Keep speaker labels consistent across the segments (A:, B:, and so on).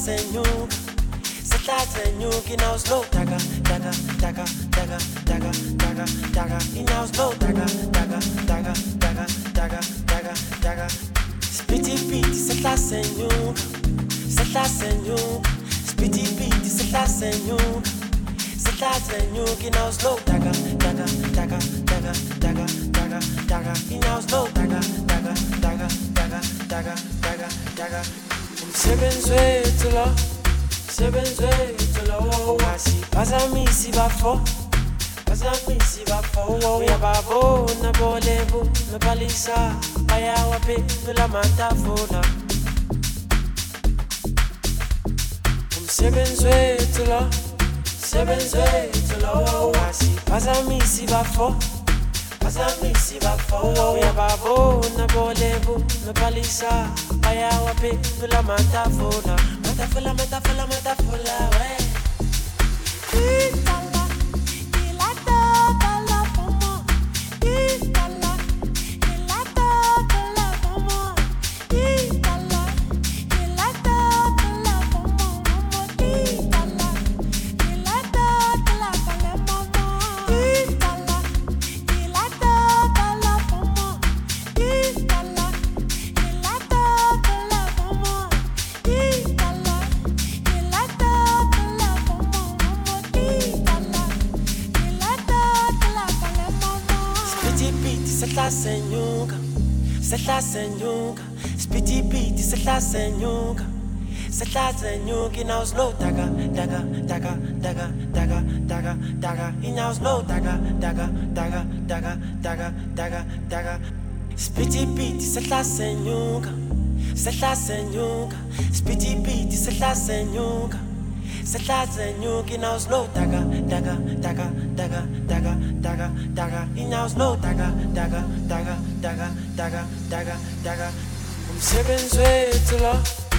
A: senyuk Setat
B: Spitty beat, Spitty beat, sebenze etela sebenze etela wasi bazamisi bafo bazamisi bafo uyababona bolebu nopalisa bayawaphendula matafula umsebenzi wethu lo sebenzi wethu lo wasi bazamisi bafo abazamisi bafowo uyababona bolebu nopalisa bayawaphendula matafula matafula matafula matafula we Quita. Sehla senyuka. Now slow, daga, daga, daga, daga, daga, daga, daga. Now slow, daga, daga, daga, daga, daga, daga, daga. Spitty beat, sehla senyuka, sehla senyuka spiti piti sehla senyuka sehla senyuka inyawo slow daga daga daga daga daga daga daga inyawo slow daga daga daga daga daga daga daga umsebenzi wethu lo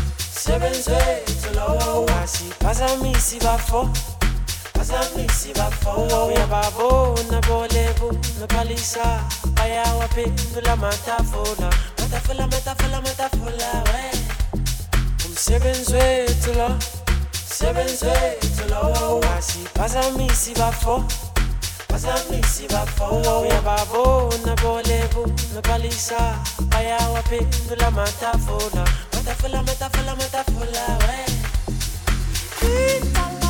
B: uyababona bolebu nophalisa bayawaphendula matafula matafula matafula matafula we umsebenzi wethu lo msebenzi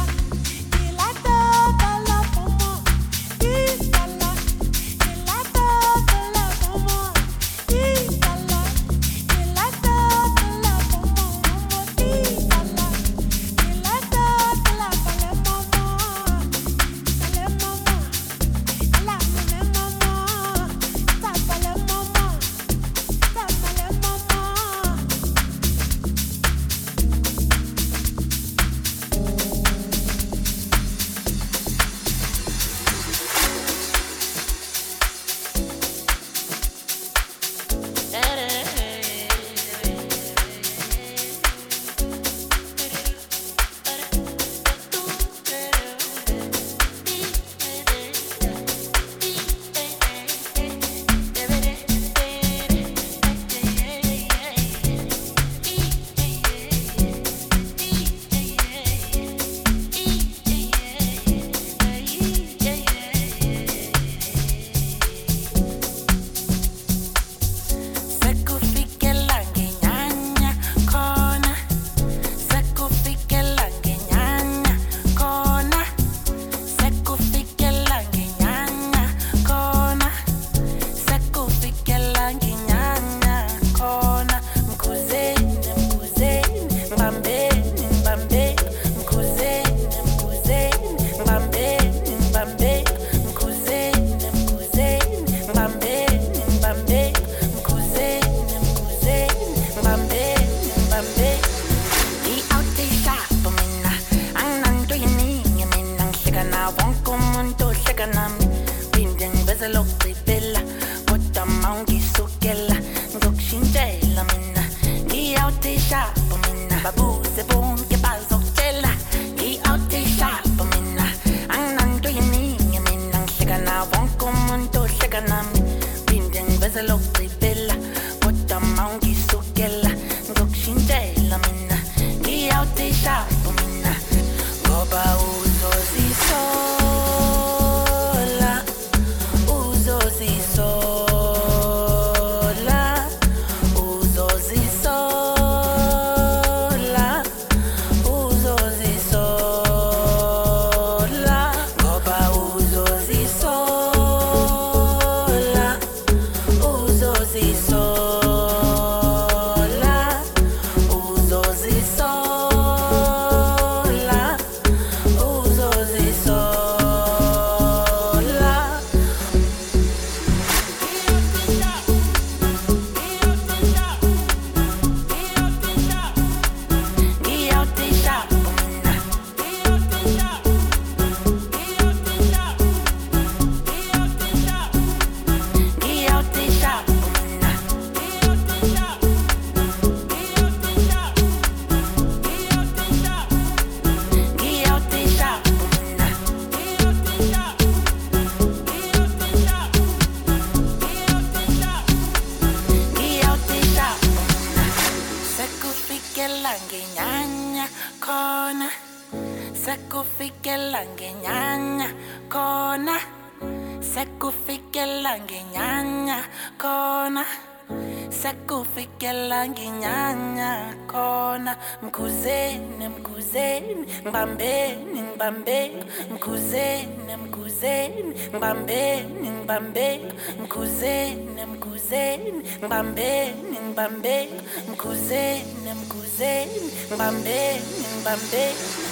C: ngibambeni ngibambeni mkhuzeni mkhuzeni ngibambeni ngibambeni mkhuzeni mkhuzeni ngibambeni ngibambeni mkhuzeni mkhuzeni ngibambeni ngibambeni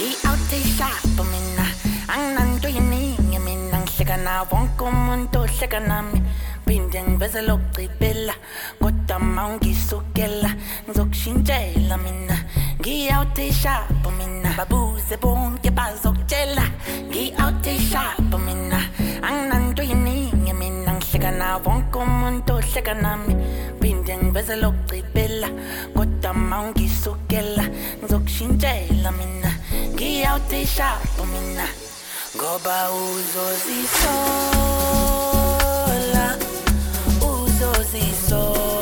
C: ngi-out eshapho mina. Anginanto yiningi mina. Ngihleka na wonke umuntu ohleka nami. Phinde ngiveze lokugcibela kodwa kodwa mawungisukela ngizokushintshela mina. Ngiyawutishapo mina babuze bonke bazokutshela ngiyawutishapo mina. Anginanto yiningi mina ngihleka nawo wonke umuntu ohleka nami. Phinde ngiveze lokugcibela kodwa mawungisukela ngizokushintshela mina. Ngiyawutishapo mina ngoba uzozisola uzozisola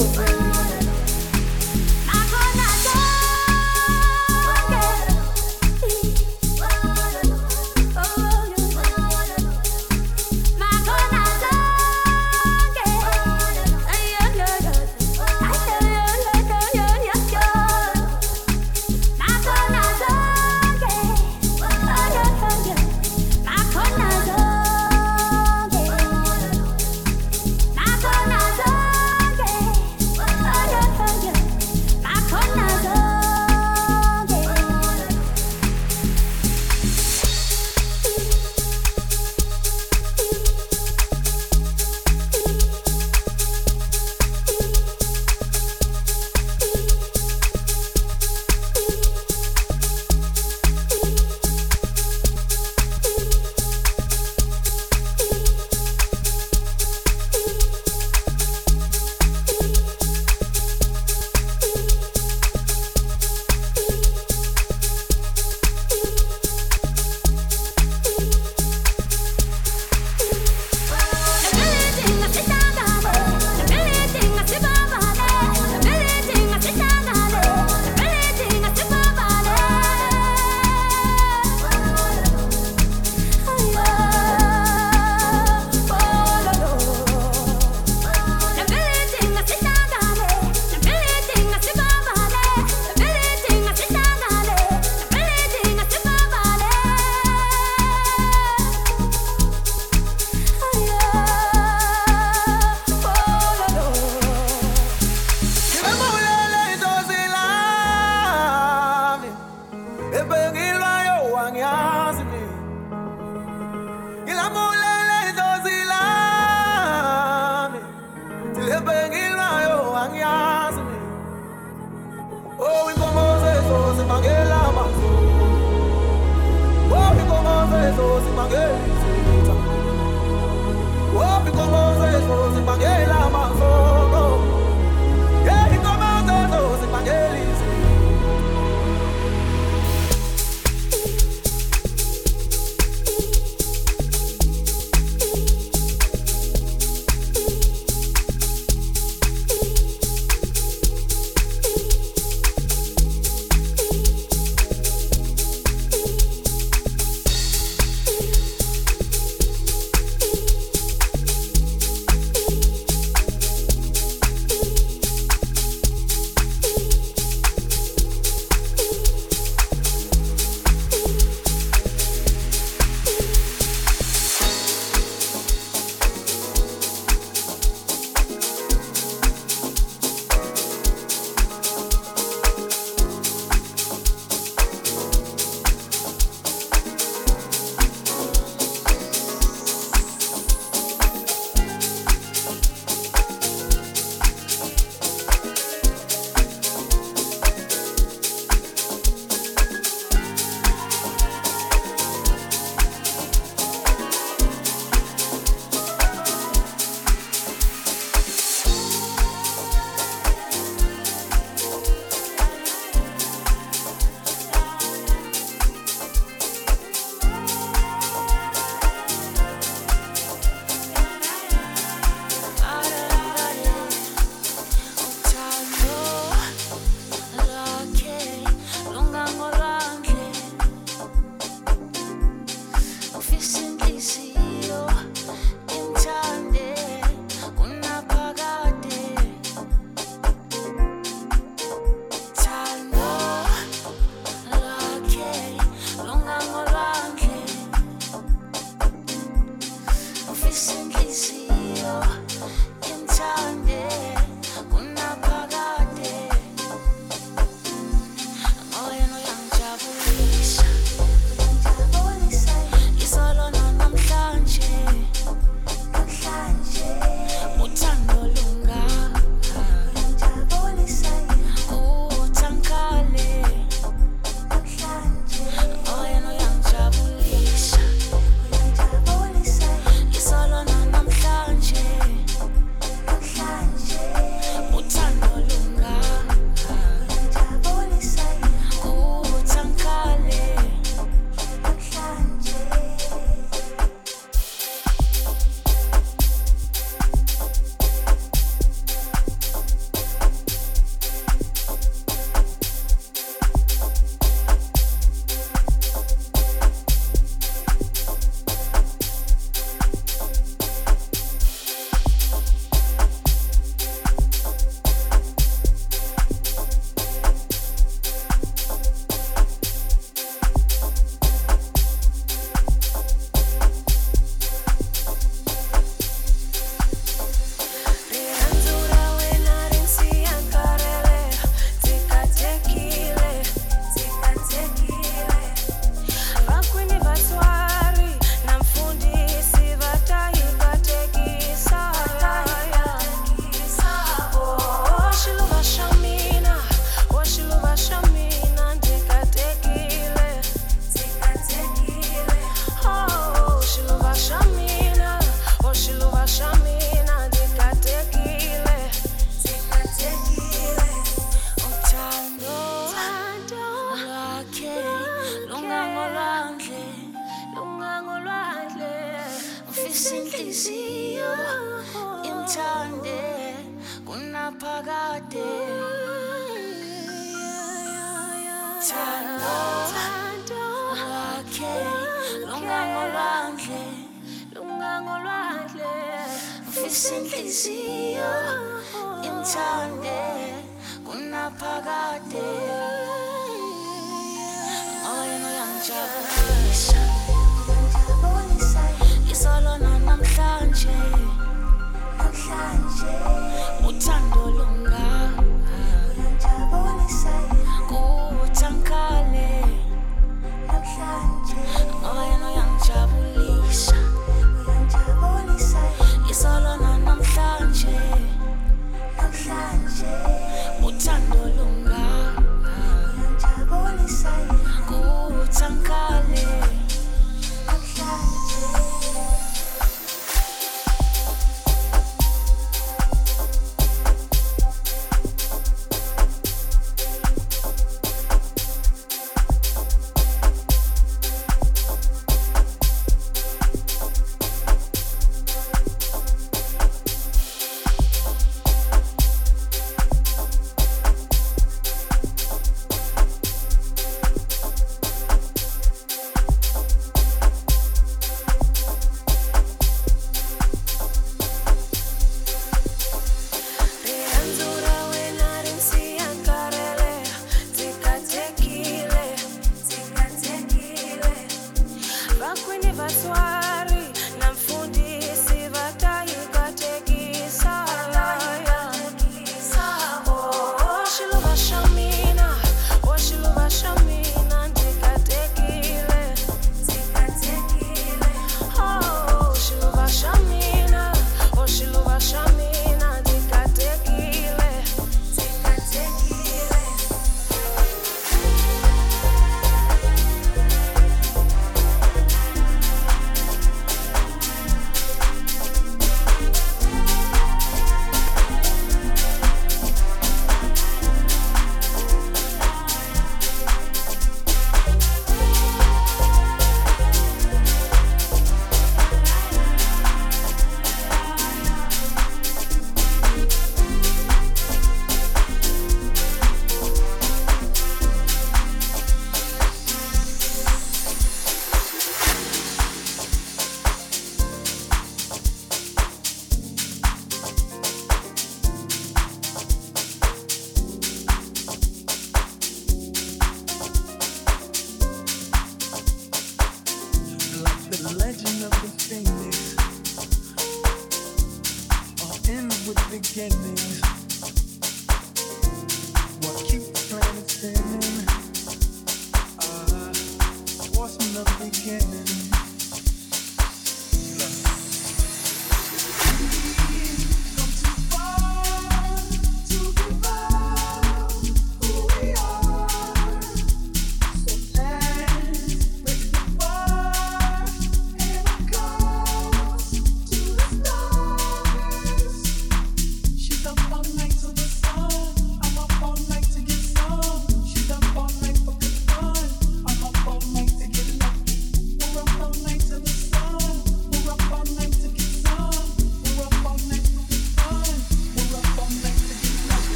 D: Oh,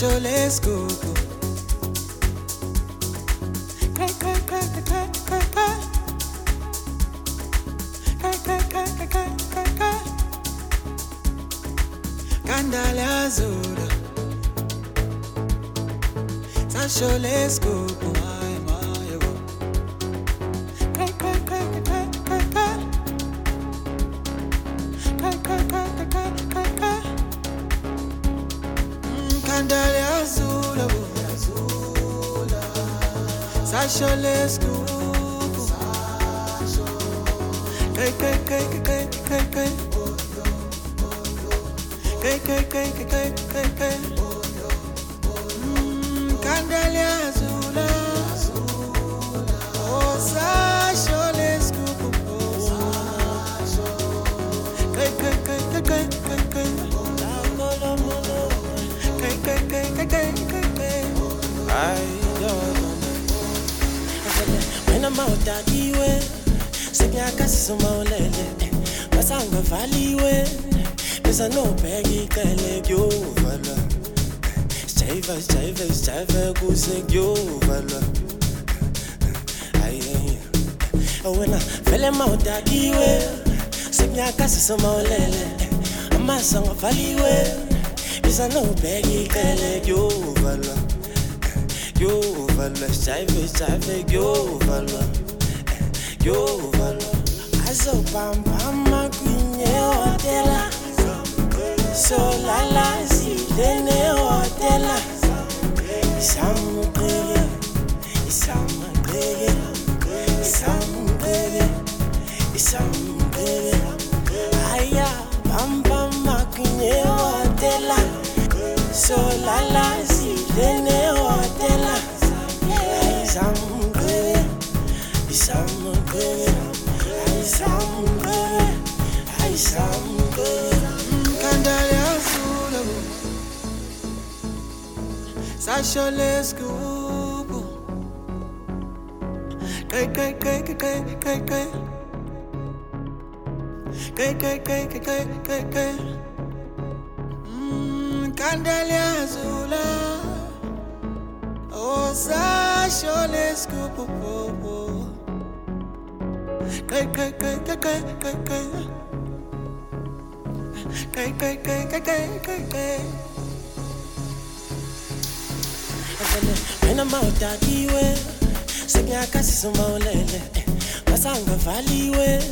B: Sasholes Sijayiva sijayiva sijayiva kuse kuyovalwa. Ayi oh, Wena vele mawudakiwe. Senyakasi sumawulele Amasanga valiwe Besa nobheka iqele kuyovalwa kuyovalwa. Sijayive sijayive kuyovalwa kuyovalwa. Azobambama kwinyehotela solala zilenehotela isamuqeke isamuqeke
D: Sasho lesku Kai kai kai kai kai kai kai Kai kai kai kai kai kai kai Mm, Kandale azula Oh Sasho lesku Kai kai kai kai kai kai kai Kai kai kai kai kai kai kai
B: Vele wena mawudakiwe Senyakasi sumawulele eh, Basanga valiwe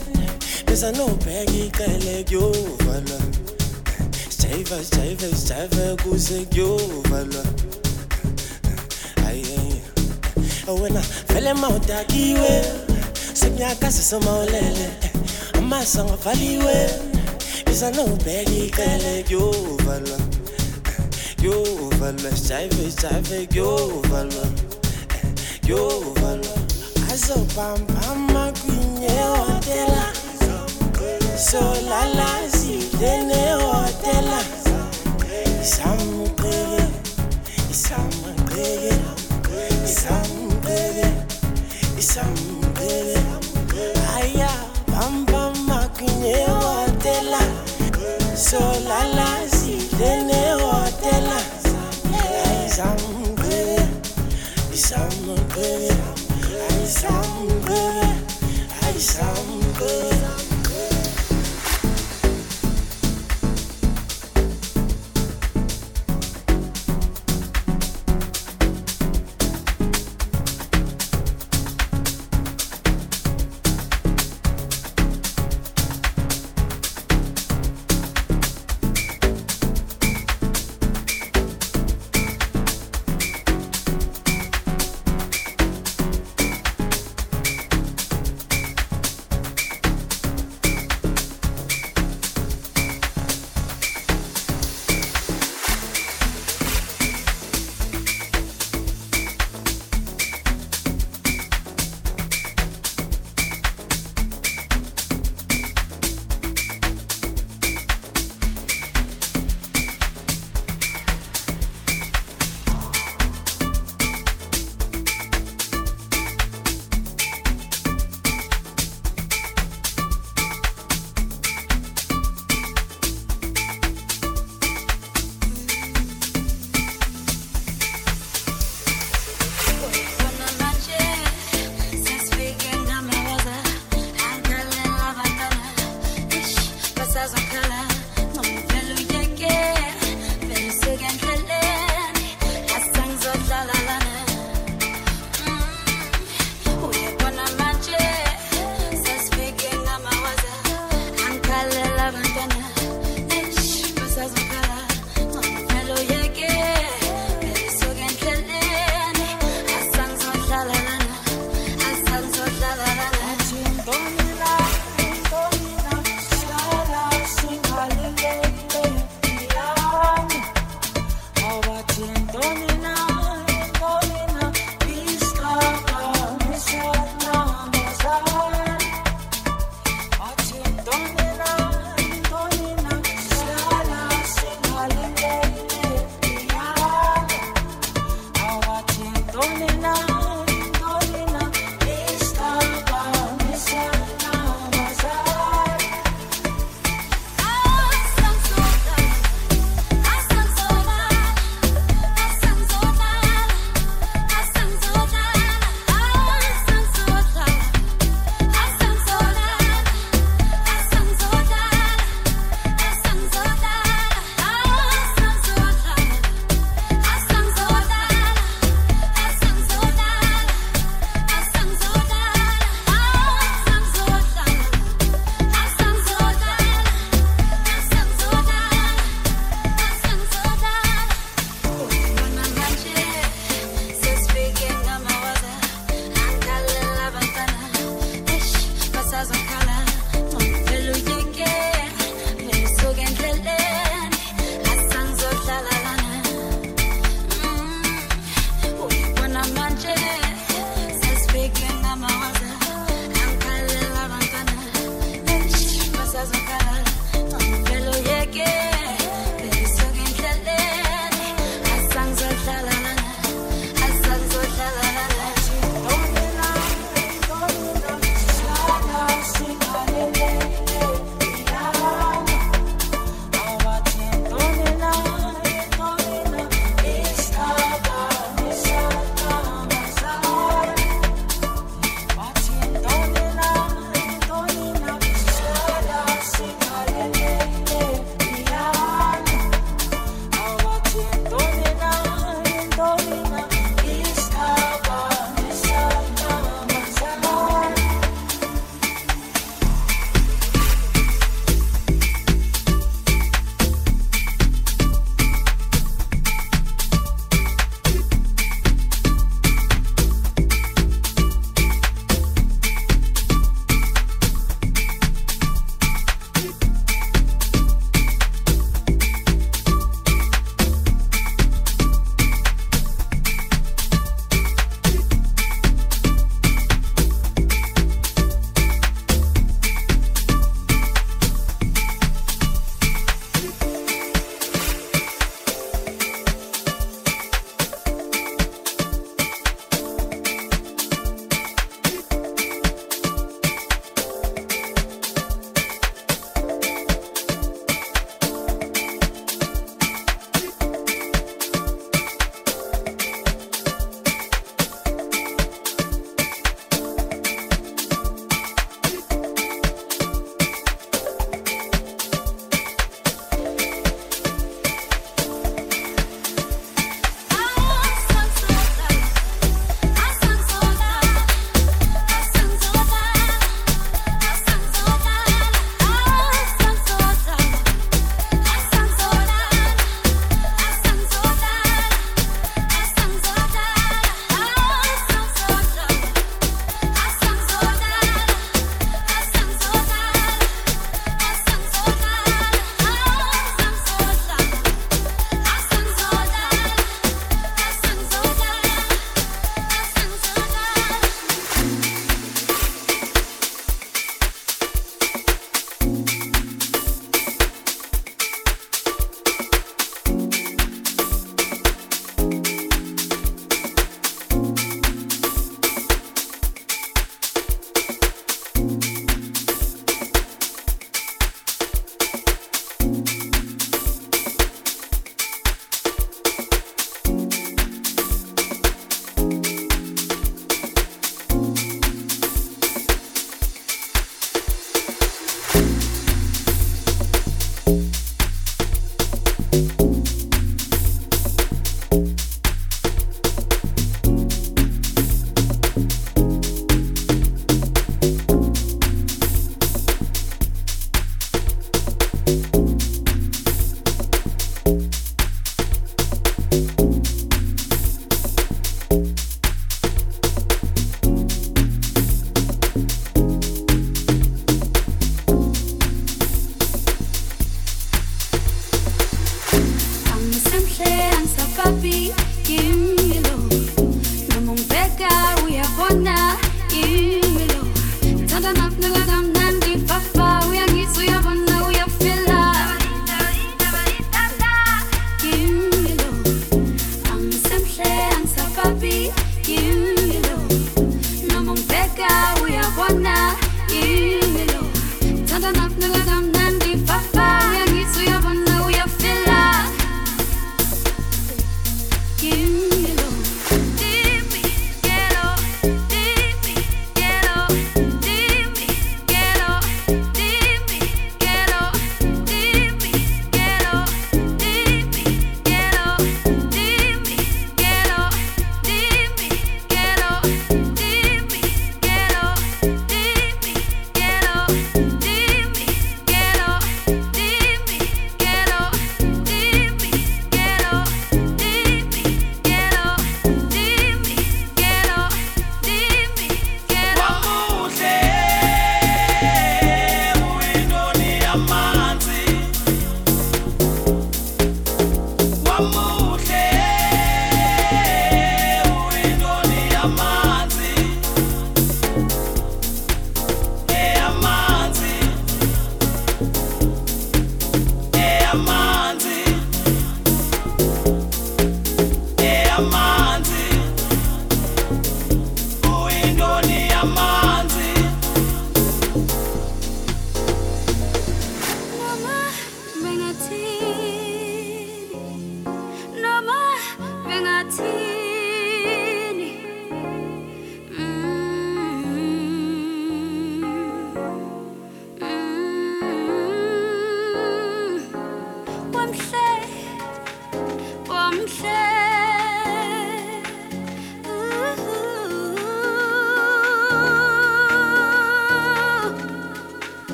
B: Besa nobheka iqele kuyovalwa. Sijayiva sijayiva sijayiva kuse kuyovalwa. Ayi oh, Wena vele mawudakiwe Senyakasi sumawulele Amasanga eh, valiwe Besa nobheka iqele kuyovalwa kuyovalwa sijayive sijayive kuyovalwa kuyovalwa azobambama kwinyehotela solala zilenehotela isamuqeke isamuqeke isamuqeke isamuqeke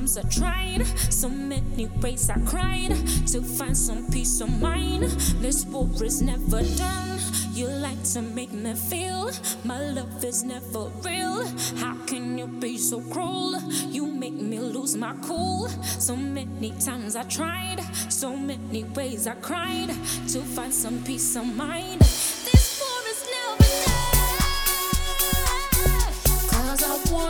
E: times I tried, so many ways I cried to find some peace of mind. This war is never done. You like to make me feel my love is never real. How can you be so cruel? You make me lose my cool. So many times I tried, so many ways I cried to find some peace of mind. This war is never done. Cause I wanna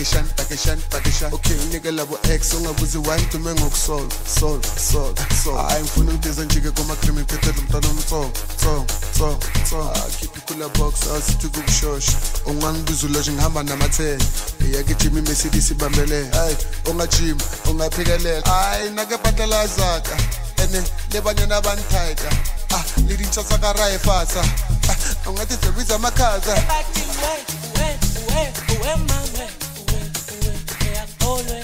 F: takishan takishan takishan okay unike labo x ungabuzi why ntume ngokusol sol sol sol hayi ngifuna ungidize njike kuma-cream iphethele umntwana omtsongo tsongo tsongo tsongo keep ikula box asithi kukushosha ungangibiza uloje ngihamba namathele iyake ijimi imesidisi ibambelele hayi ongajimi ongaphekelela hayi nakebhatalazaka ene lebanyana abanithayika ah lidintsha sakaraye fasa ah, ungatidzebiza amakhaza
D: Uwe, uwe, uwe, mama. solo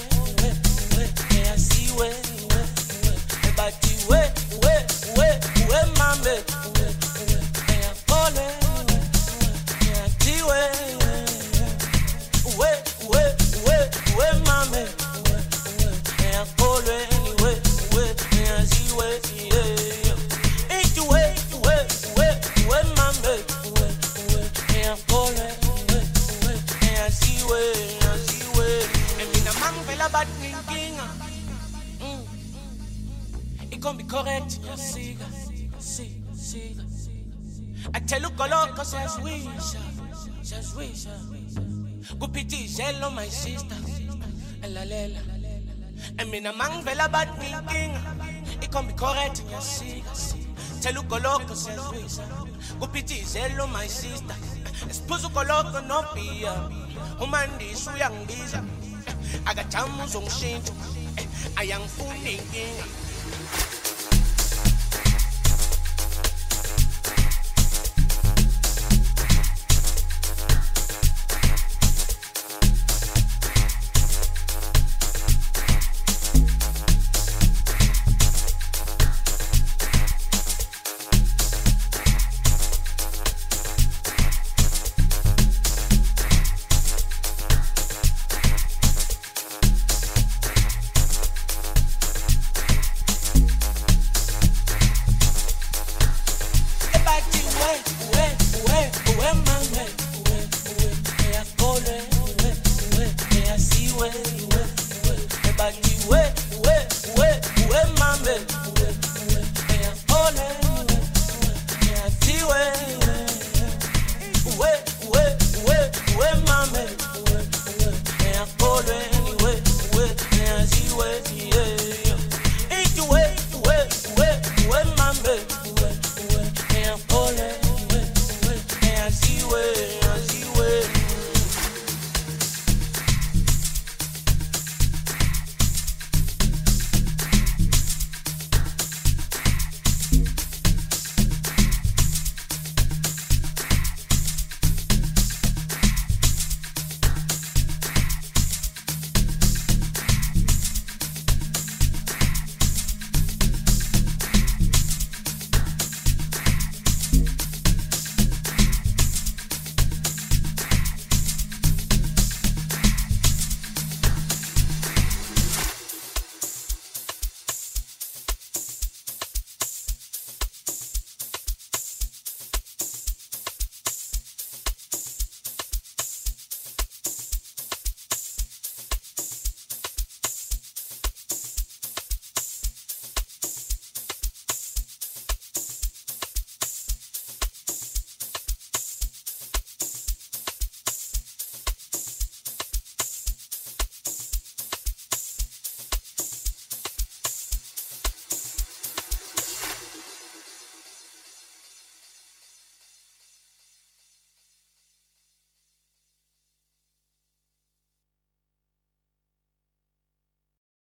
D: ikhombi correct. Ngiyasika sika sika athela ugoloko siyazwisha siyazwisha kuphithizelo oh, my sister. Eh, Lalela mina mangivela bathi ngiyinkinga ikhombi correct ngiyasika thela ugoloko siyazwisha kuphithizelo oh, my sister. Eh, Siphuza ugoloko nobhiya uh, uma ndisho uyangibiza uh. akajama uzongishintsha oh, eh, ayangifuni inkinga